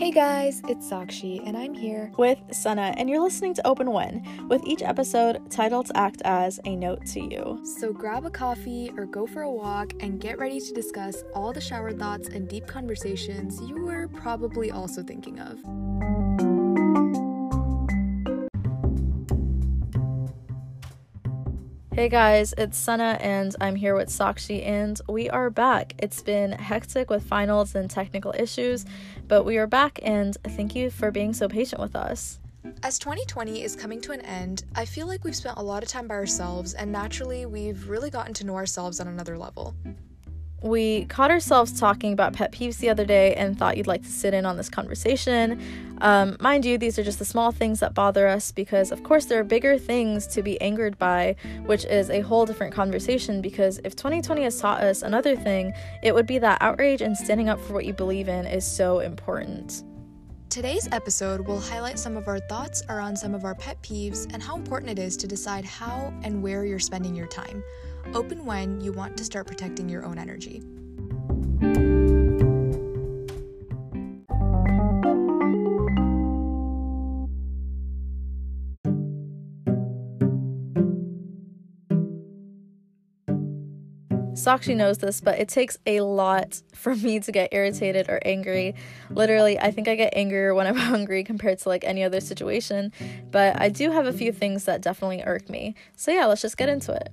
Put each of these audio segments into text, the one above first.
Hey guys, it's Sakshi, and I'm here with Sana, and you're listening to Open When, with each episode titled to act as a note to you. So grab a coffee or go for a walk and get ready to discuss all the shower thoughts and deep conversations you were probably also thinking of. Hey guys, it's Sana and I'm here with Sakshi and we are back. It's been hectic with finals and technical issues, but we are back and thank you for being so patient with us. As 2020 is coming to an end, I feel like we've spent a lot of time by ourselves and naturally we've really gotten to know ourselves on another level. We caught ourselves talking about pet peeves the other day and thought you'd like to sit in on this conversation. Um, mind you, these are just the small things that bother us because, of course, there are bigger things to be angered by, which is a whole different conversation. Because if 2020 has taught us another thing, it would be that outrage and standing up for what you believe in is so important. Today's episode will highlight some of our thoughts around some of our pet peeves and how important it is to decide how and where you're spending your time. Open when you want to start protecting your own energy. Sakshi knows this, but it takes a lot for me to get irritated or angry. Literally, I think I get angrier when I'm hungry compared to like any other situation, but I do have a few things that definitely irk me. So, yeah, let's just get into it.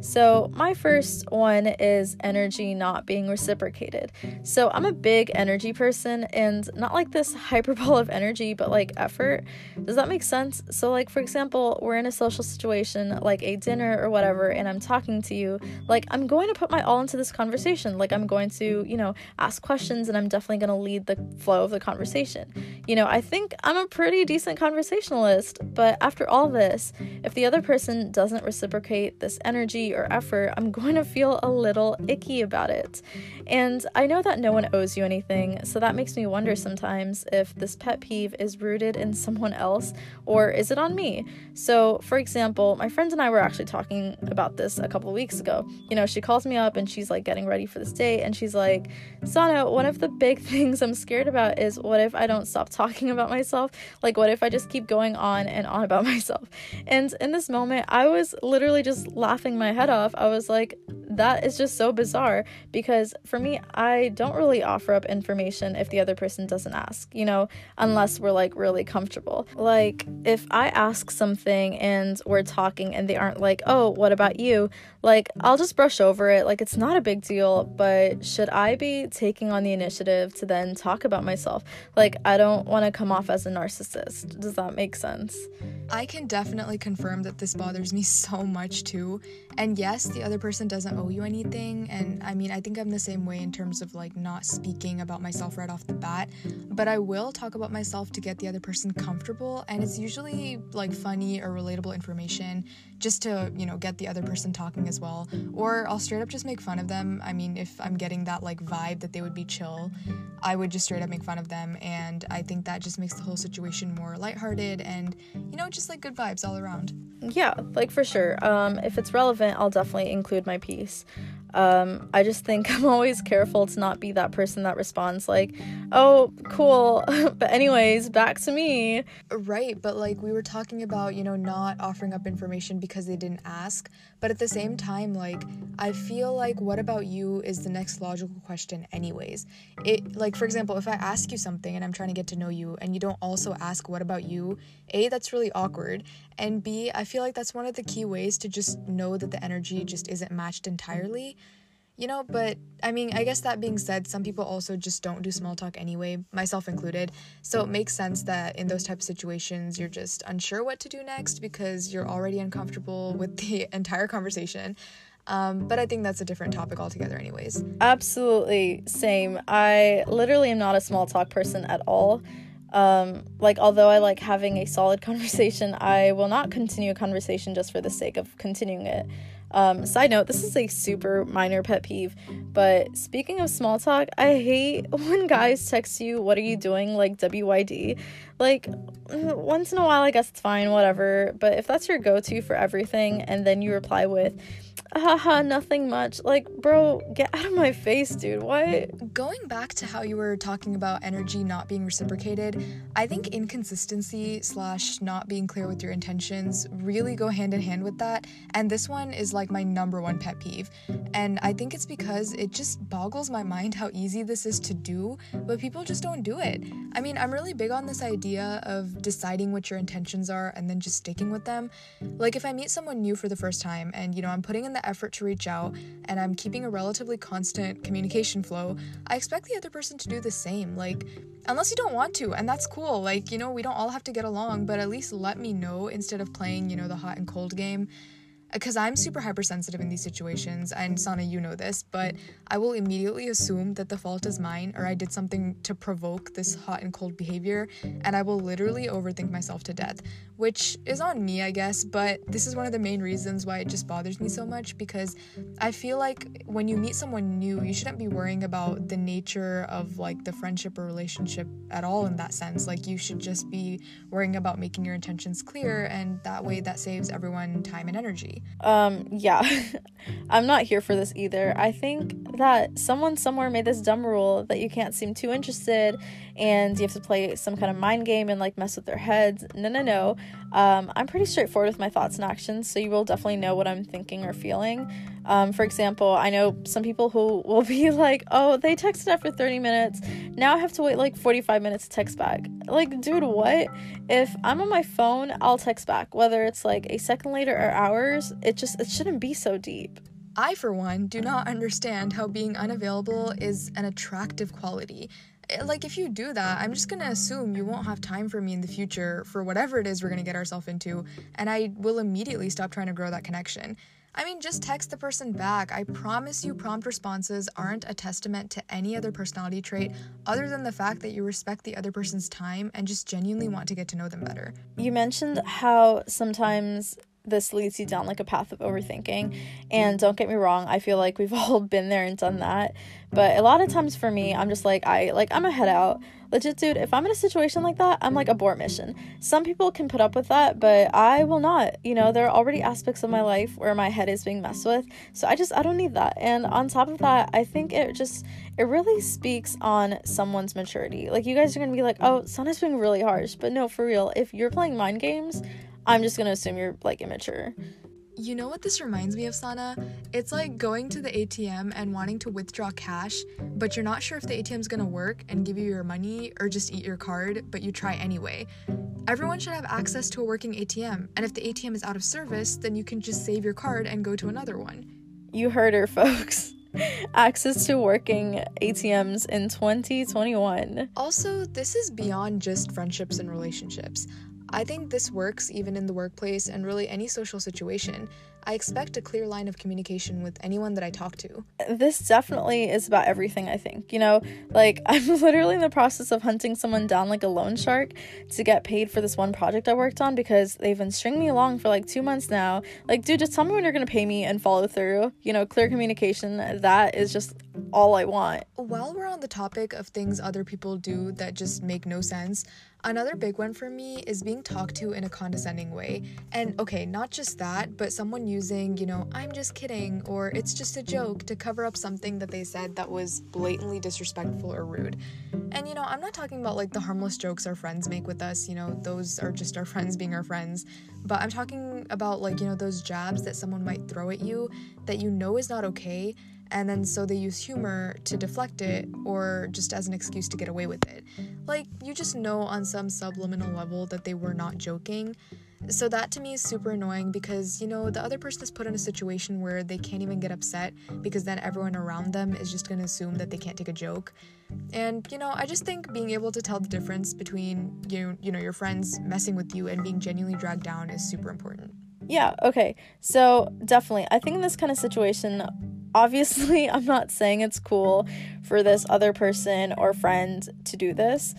So, my first one is energy not being reciprocated. So, I'm a big energy person and not like this hyperbole of energy, but like effort. Does that make sense? So, like, for example, we're in a social situation like a dinner or whatever, and I'm talking to you, like, I'm going to put my all into this conversation. Like, I'm going to, you know, ask questions and I'm definitely going to lead the flow of the conversation. You know, I think I'm a pretty decent conversationalist, but after all this, if the other person doesn't reciprocate this energy or effort, I'm going to feel a little icky about it. And I know that no one owes you anything, so that makes me wonder sometimes if this pet peeve is rooted in someone else or is it on me? So, for example, my friends and I were actually talking about this a couple weeks ago. You know, she calls me up and she's like getting ready for this date, and she's like, Sana, one of the big things I'm scared about is what if I don't stop talking about myself? Like, what if I just keep going on and on about myself? And in this moment, I was literally just laughing my head off. I was like, that is just so bizarre because for me, I don't really offer up information if the other person doesn't ask, you know, unless we're like really comfortable. Like, if I ask something and we're talking and they aren't like, oh, what about you? Like, I'll just brush over it. Like, it's not a big deal, but should I be taking on the initiative to then talk about myself? Like, I don't want to come off as a narcissist. Does that make sense? I can definitely confirm that this bothers me so much too. And yes, the other person doesn't owe you anything. And I mean, I think I'm the same way in terms of like not speaking about myself right off the bat. But I will talk about myself to get the other person comfortable. And it's usually like funny or relatable information just to, you know, get the other person talking as well. Or I'll straight up just make fun of them. I mean, if I'm getting that like vibe that they would be chill, I would just straight up make fun of them. And I think that just makes the whole situation more lighthearted and, you know, just like good vibes all around. Yeah, like for sure. Um, if it's relevant, I'll definitely include my piece. Um, I just think I'm always careful to not be that person that responds like, "Oh, cool," but anyways, back to me. Right, but like we were talking about, you know, not offering up information because they didn't ask, but at the same time, like I feel like what about you is the next logical question anyways. It like for example, if I ask you something and I'm trying to get to know you and you don't also ask what about you, A that's really awkward, and B I feel like that's one of the key ways to just know that the energy just isn't matched entirely. You know, but I mean, I guess that being said, some people also just don't do small talk anyway, myself included. So it makes sense that in those type of situations, you're just unsure what to do next because you're already uncomfortable with the entire conversation. Um, but I think that's a different topic altogether, anyways. Absolutely, same. I literally am not a small talk person at all. Um, like, although I like having a solid conversation, I will not continue a conversation just for the sake of continuing it. Um, side note, this is a super minor pet peeve, but speaking of small talk, I hate when guys text you, What are you doing? like WYD. Like, once in a while, I guess it's fine, whatever, but if that's your go to for everything, and then you reply with, haha, nothing much. Like, bro, get out of my face, dude. What? Going back to how you were talking about energy not being reciprocated, I think inconsistency slash not being clear with your intentions really go hand in hand with that. And this one is like my number one pet peeve. And I think it's because it just boggles my mind how easy this is to do, but people just don't do it. I mean, I'm really big on this idea of deciding what your intentions are and then just sticking with them. Like, if I meet someone new for the first time and, you know, I'm putting in the effort to reach out and I'm keeping a relatively constant communication flow, I expect the other person to do the same. Like, unless you don't want to, and that's cool. Like, you know, we don't all have to get along, but at least let me know instead of playing, you know, the hot and cold game because I'm super hypersensitive in these situations, and Sana, you know this, but I will immediately assume that the fault is mine or I did something to provoke this hot and cold behavior, and I will literally overthink myself to death, which is on me, I guess, but this is one of the main reasons why it just bothers me so much because I feel like when you meet someone new, you shouldn't be worrying about the nature of like the friendship or relationship at all in that sense. Like, you should just be worrying about making your intentions clear, and that way that saves everyone time and energy. Um, yeah, I'm not here for this either. I think that someone somewhere made this dumb rule that you can't seem too interested and you have to play some kind of mind game and like mess with their heads. No, no, no. Um, I'm pretty straightforward with my thoughts and actions, so you will definitely know what I'm thinking or feeling. Um, for example, I know some people who will be like, oh, they texted after 30 minutes. Now I have to wait like 45 minutes to text back. Like, dude, what? If I'm on my phone, I'll text back, whether it's like a second later or hours. It just, it shouldn't be so deep. I, for one, do not understand how being unavailable is an attractive quality. Eh, like, if you do that, I'm just gonna assume you won't have time for me in the future for whatever it is we're gonna get ourselves into, and I will immediately stop trying to grow that connection. I mean, just text the person back. I promise you, prompt responses aren't a testament to any other personality trait other than the fact that you respect the other person's time and just genuinely want to get to know them better. You mentioned how sometimes this leads you down like a path of overthinking. And don't get me wrong, I feel like we've all been there and done that. But a lot of times for me, I'm just like, I like, I'm a head out. Legit, dude, if I'm in a situation like that, I'm like abort mission. Some people can put up with that, but I will not. You know, there are already aspects of my life where my head is being messed with. So I just, I don't need that. And on top of that, I think it just, it really speaks on someone's maturity. Like, you guys are gonna be like, oh, Sana's being really harsh. But no, for real, if you're playing mind games, I'm just gonna assume you're like immature. You know what this reminds me of, Sana? It's like going to the ATM and wanting to withdraw cash, but you're not sure if the ATM's gonna work and give you your money or just eat your card, but you try anyway. Everyone should have access to a working ATM, and if the ATM is out of service, then you can just save your card and go to another one. You heard her, folks. access to working ATMs in 2021. Also, this is beyond just friendships and relationships. I think this works even in the workplace and really any social situation. I expect a clear line of communication with anyone that I talk to. This definitely is about everything, I think. You know, like I'm literally in the process of hunting someone down like a loan shark to get paid for this one project I worked on because they've been stringing me along for like two months now. Like, dude, just tell me when you're gonna pay me and follow through. You know, clear communication. That is just all I want. While we're on the topic of things other people do that just make no sense, Another big one for me is being talked to in a condescending way. And okay, not just that, but someone using, you know, I'm just kidding or it's just a joke to cover up something that they said that was blatantly disrespectful or rude. And you know, I'm not talking about like the harmless jokes our friends make with us, you know, those are just our friends being our friends. But I'm talking about like, you know, those jabs that someone might throw at you that you know is not okay and then so they use humor to deflect it or just as an excuse to get away with it. Like, you just know on some subliminal level that they were not joking. So, that to me is super annoying because, you know, the other person is put in a situation where they can't even get upset because then everyone around them is just gonna assume that they can't take a joke. And, you know, I just think being able to tell the difference between, you, you know, your friends messing with you and being genuinely dragged down is super important. Yeah, okay. So, definitely, I think in this kind of situation, obviously, I'm not saying it's cool for this other person or friend to do this,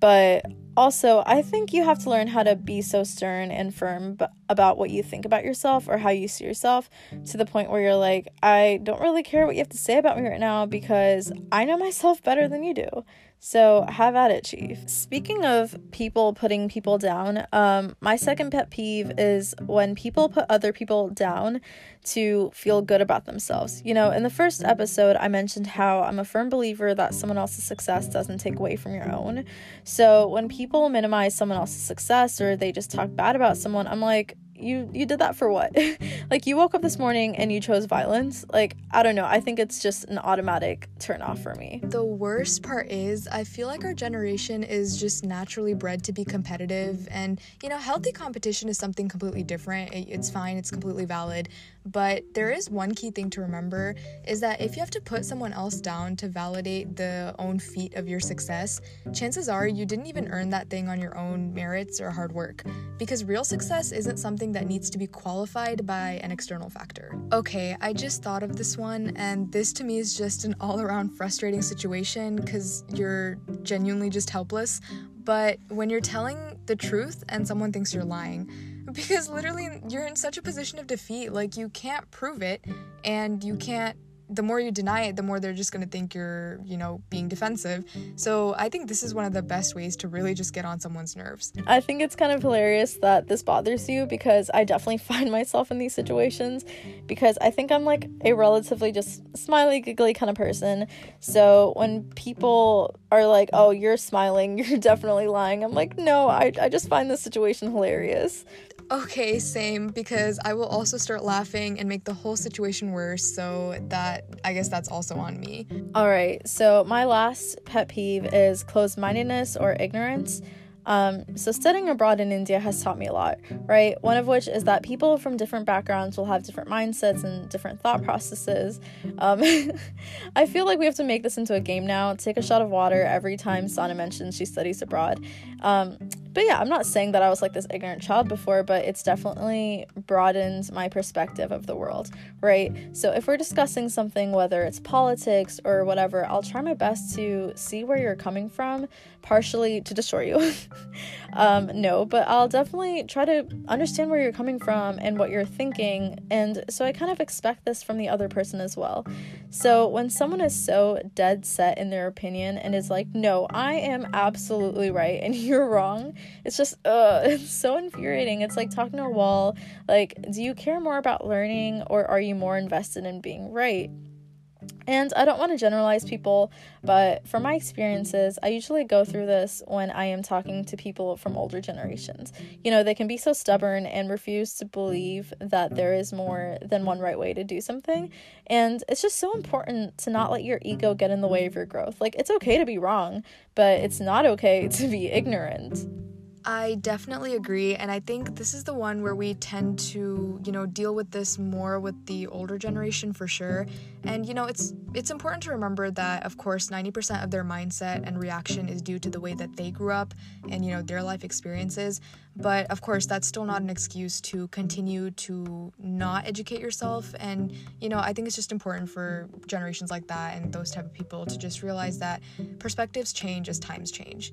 but also, I think you have to learn how to be so stern and firm b- about what you think about yourself or how you see yourself to the point where you're like, I don't really care what you have to say about me right now because I know myself better than you do. So have at it, Chief. Speaking of people putting people down, um, my second pet peeve is when people put other people down to feel good about themselves. You know, in the first episode, I mentioned how I'm a firm believer that someone else's success doesn't take away from your own. So when people minimize someone else's success or they just talk bad about someone, I'm like, you you did that for what? Like you woke up this morning and you chose violence? Like i don't know. I think it's just an automatic turn off for me. The worst part is i feel like our generation is just naturally bred to be competitive and you know healthy competition is something completely different. It's fine. It's completely valid. But there is one key thing to remember is that if you have to put someone else down to validate the own feat of your success, chances are you didn't even earn that thing on your own merits or hard work. Because real success isn't something that needs to be qualified by an external factor. Okay, I just thought of this one, and this to me is just an all around frustrating situation because you're genuinely just helpless. But when you're telling the truth and someone thinks you're lying, because literally you're in such a position of defeat like you can't prove it and you can't the more you deny it, the more they're just going to think you're, you know, being defensive. So I think this is one of the best ways to really just get on someone's nerves. I think it's kind of hilarious that this bothers you because I definitely find myself in these situations because I think I'm like a relatively just smiley, giggly kind of person. So when people are like, oh, you're smiling, you're definitely lying, I'm like, no, I, I just find this situation hilarious. Okay, same, because I will also start laughing and make the whole situation worse, so that I guess that's also on me. All right, so my last pet peeve is closed mindedness or ignorance. Um, so, studying abroad in India has taught me a lot, right? One of which is that people from different backgrounds will have different mindsets and different thought processes. Um, I feel like we have to make this into a game now. Take a shot of water every time Sana mentions she studies abroad. Um, but yeah, I'm not saying that I was like this ignorant child before, but it's definitely broadened my perspective of the world, right? So if we're discussing something, whether it's politics or whatever, I'll try my best to see where you're coming from, partially to destroy you. um, no, but I'll definitely try to understand where you're coming from and what you're thinking. And so I kind of expect this from the other person as well. So when someone is so dead set in their opinion and is like, no, I am absolutely right and you're wrong. It's just uh it's so infuriating. It's like talking to a wall. Like do you care more about learning or are you more invested in being right and I don't want to generalize people, but from my experiences, I usually go through this when I am talking to people from older generations. You know, they can be so stubborn and refuse to believe that there is more than one right way to do something. And it's just so important to not let your ego get in the way of your growth. Like, it's okay to be wrong, but it's not okay to be ignorant. I definitely agree. And I think this is the one where we tend to, you know, deal with this more with the older generation for sure. And, you know, it's it's important to remember that of course 90% of their mindset and reaction is due to the way that they grew up and, you know, their life experiences. But of course, that's still not an excuse to continue to not educate yourself. And, you know, I think it's just important for generations like that and those type of people to just realize that perspectives change as times change.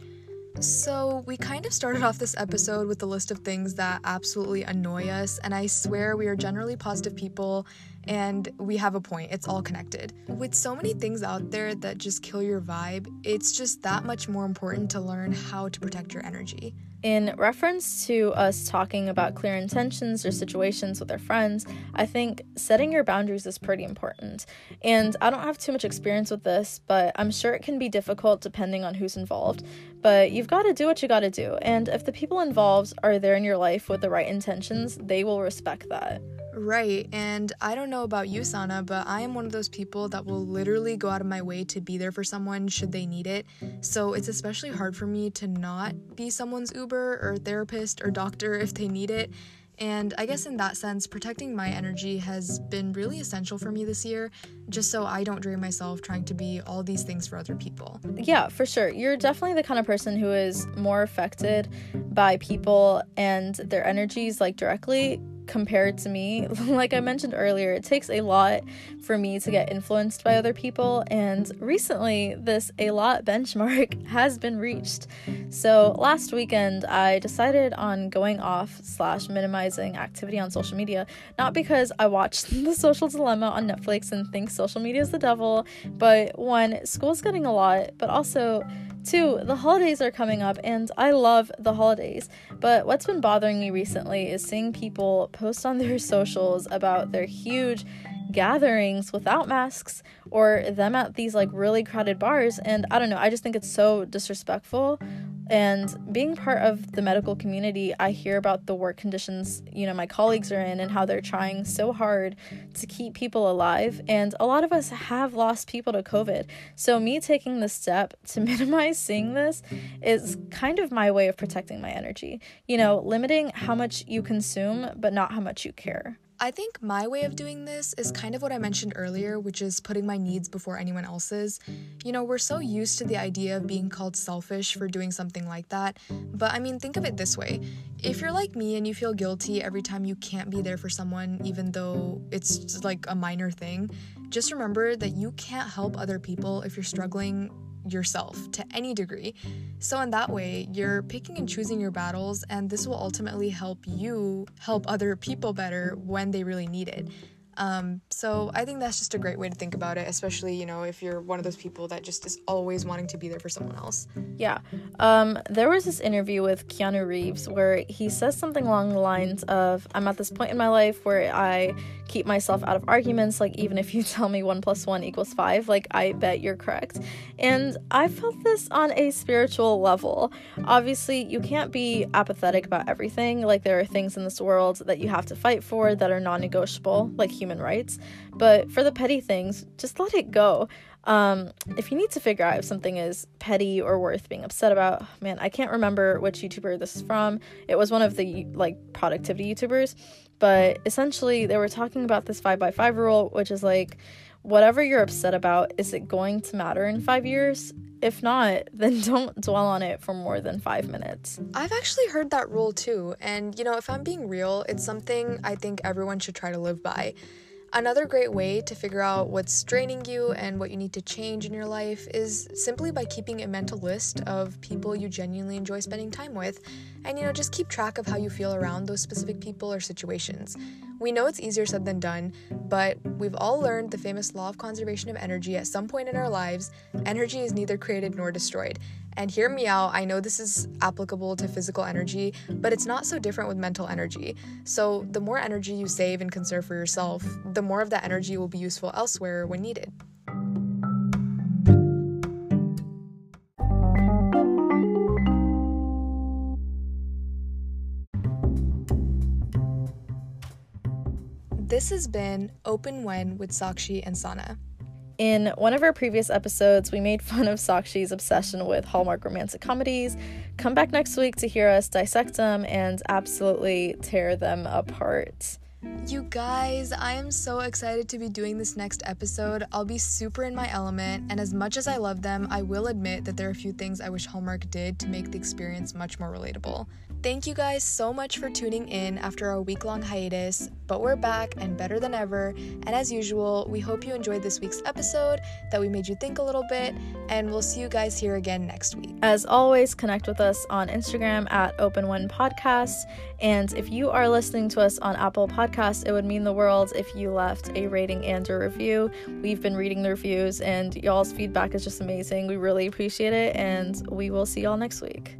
So, we kind of started off this episode with a list of things that absolutely annoy us, and I swear we are generally positive people and we have a point. It's all connected. With so many things out there that just kill your vibe, it's just that much more important to learn how to protect your energy. In reference to us talking about clear intentions or situations with our friends, I think setting your boundaries is pretty important. And I don't have too much experience with this, but I'm sure it can be difficult depending on who's involved. But you've got to do what you got to do. And if the people involved are there in your life with the right intentions, they will respect that. Right. And I don't know about you, Sana, but I am one of those people that will literally go out of my way to be there for someone should they need it. So it's especially hard for me to not be someone's Uber or therapist or doctor if they need it. And I guess in that sense, protecting my energy has been really essential for me this year, just so I don't drain myself trying to be all these things for other people. Yeah, for sure. You're definitely the kind of person who is more affected by people and their energies like directly compared to me. like I mentioned earlier, it takes a lot for me to get influenced by other people, and recently this a lot benchmark has been reached. So last weekend, I decided on going off slash minimizing activity on social media, not because I watched The Social Dilemma on Netflix and think social media is the devil, but one, school's getting a lot, but also Two, the holidays are coming up and I love the holidays. But what's been bothering me recently is seeing people post on their socials about their huge gatherings without masks or them at these like really crowded bars and I don't know, I just think it's so disrespectful and being part of the medical community, I hear about the work conditions, you know, my colleagues are in and how they're trying so hard to keep people alive. And a lot of us have lost people to COVID. So, me taking the step to minimize seeing this is kind of my way of protecting my energy. You know, limiting how much you consume, but not how much you care. I think my way of doing this is kind of what I mentioned earlier, which is putting my needs before anyone else's. You know, we're so used to the idea of being called selfish for doing something like that, but I mean, think of it this way. If you're like me and you feel guilty every time you can't be there for someone, even though it's like a minor thing, just remember that you can't help other people if you're struggling yourself to any degree. So, in that way, you're picking and choosing your battles, and this will ultimately help you help other people better when they really need it. Um, so I think that's just a great way to think about it, especially you know if you're one of those people that just is always wanting to be there for someone else. Yeah, um, there was this interview with Keanu Reeves where he says something along the lines of, "I'm at this point in my life where I keep myself out of arguments. Like even if you tell me one plus one equals five, like I bet you're correct." And I felt this on a spiritual level. Obviously, you can't be apathetic about everything. Like there are things in this world that you have to fight for that are non-negotiable, like human human rights. But for the petty things, just let it go. Um, if you need to figure out if something is petty or worth being upset about, man, I can't remember which YouTuber this is from. It was one of the like productivity YouTubers, but essentially they were talking about this 5 by 5 rule, which is like whatever you're upset about, is it going to matter in 5 years? If not, then don't dwell on it for more than five minutes. I've actually heard that rule too, and you know, if I'm being real, it's something I think everyone should try to live by. Another great way to figure out what's draining you and what you need to change in your life is simply by keeping a mental list of people you genuinely enjoy spending time with. And you know, just keep track of how you feel around those specific people or situations. We know it's easier said than done, but we've all learned the famous law of conservation of energy at some point in our lives energy is neither created nor destroyed. And hear me out, I know this is applicable to physical energy, but it's not so different with mental energy. So, the more energy you save and conserve for yourself, the more of that energy will be useful elsewhere when needed. This has been Open When with Sakshi and Sana. In one of our previous episodes, we made fun of Sakshi's obsession with Hallmark romantic comedies. Come back next week to hear us dissect them and absolutely tear them apart. You guys, I am so excited to be doing this next episode. I'll be super in my element, and as much as I love them, I will admit that there are a few things I wish Hallmark did to make the experience much more relatable. Thank you guys so much for tuning in after our week long hiatus, but we're back and better than ever. And as usual, we hope you enjoyed this week's episode, that we made you think a little bit, and we'll see you guys here again next week. As always, connect with us on Instagram at Open When Podcast. And if you are listening to us on Apple Podcasts, it would mean the world if you left a rating and a review. We've been reading the reviews, and y'all's feedback is just amazing. We really appreciate it, and we will see y'all next week.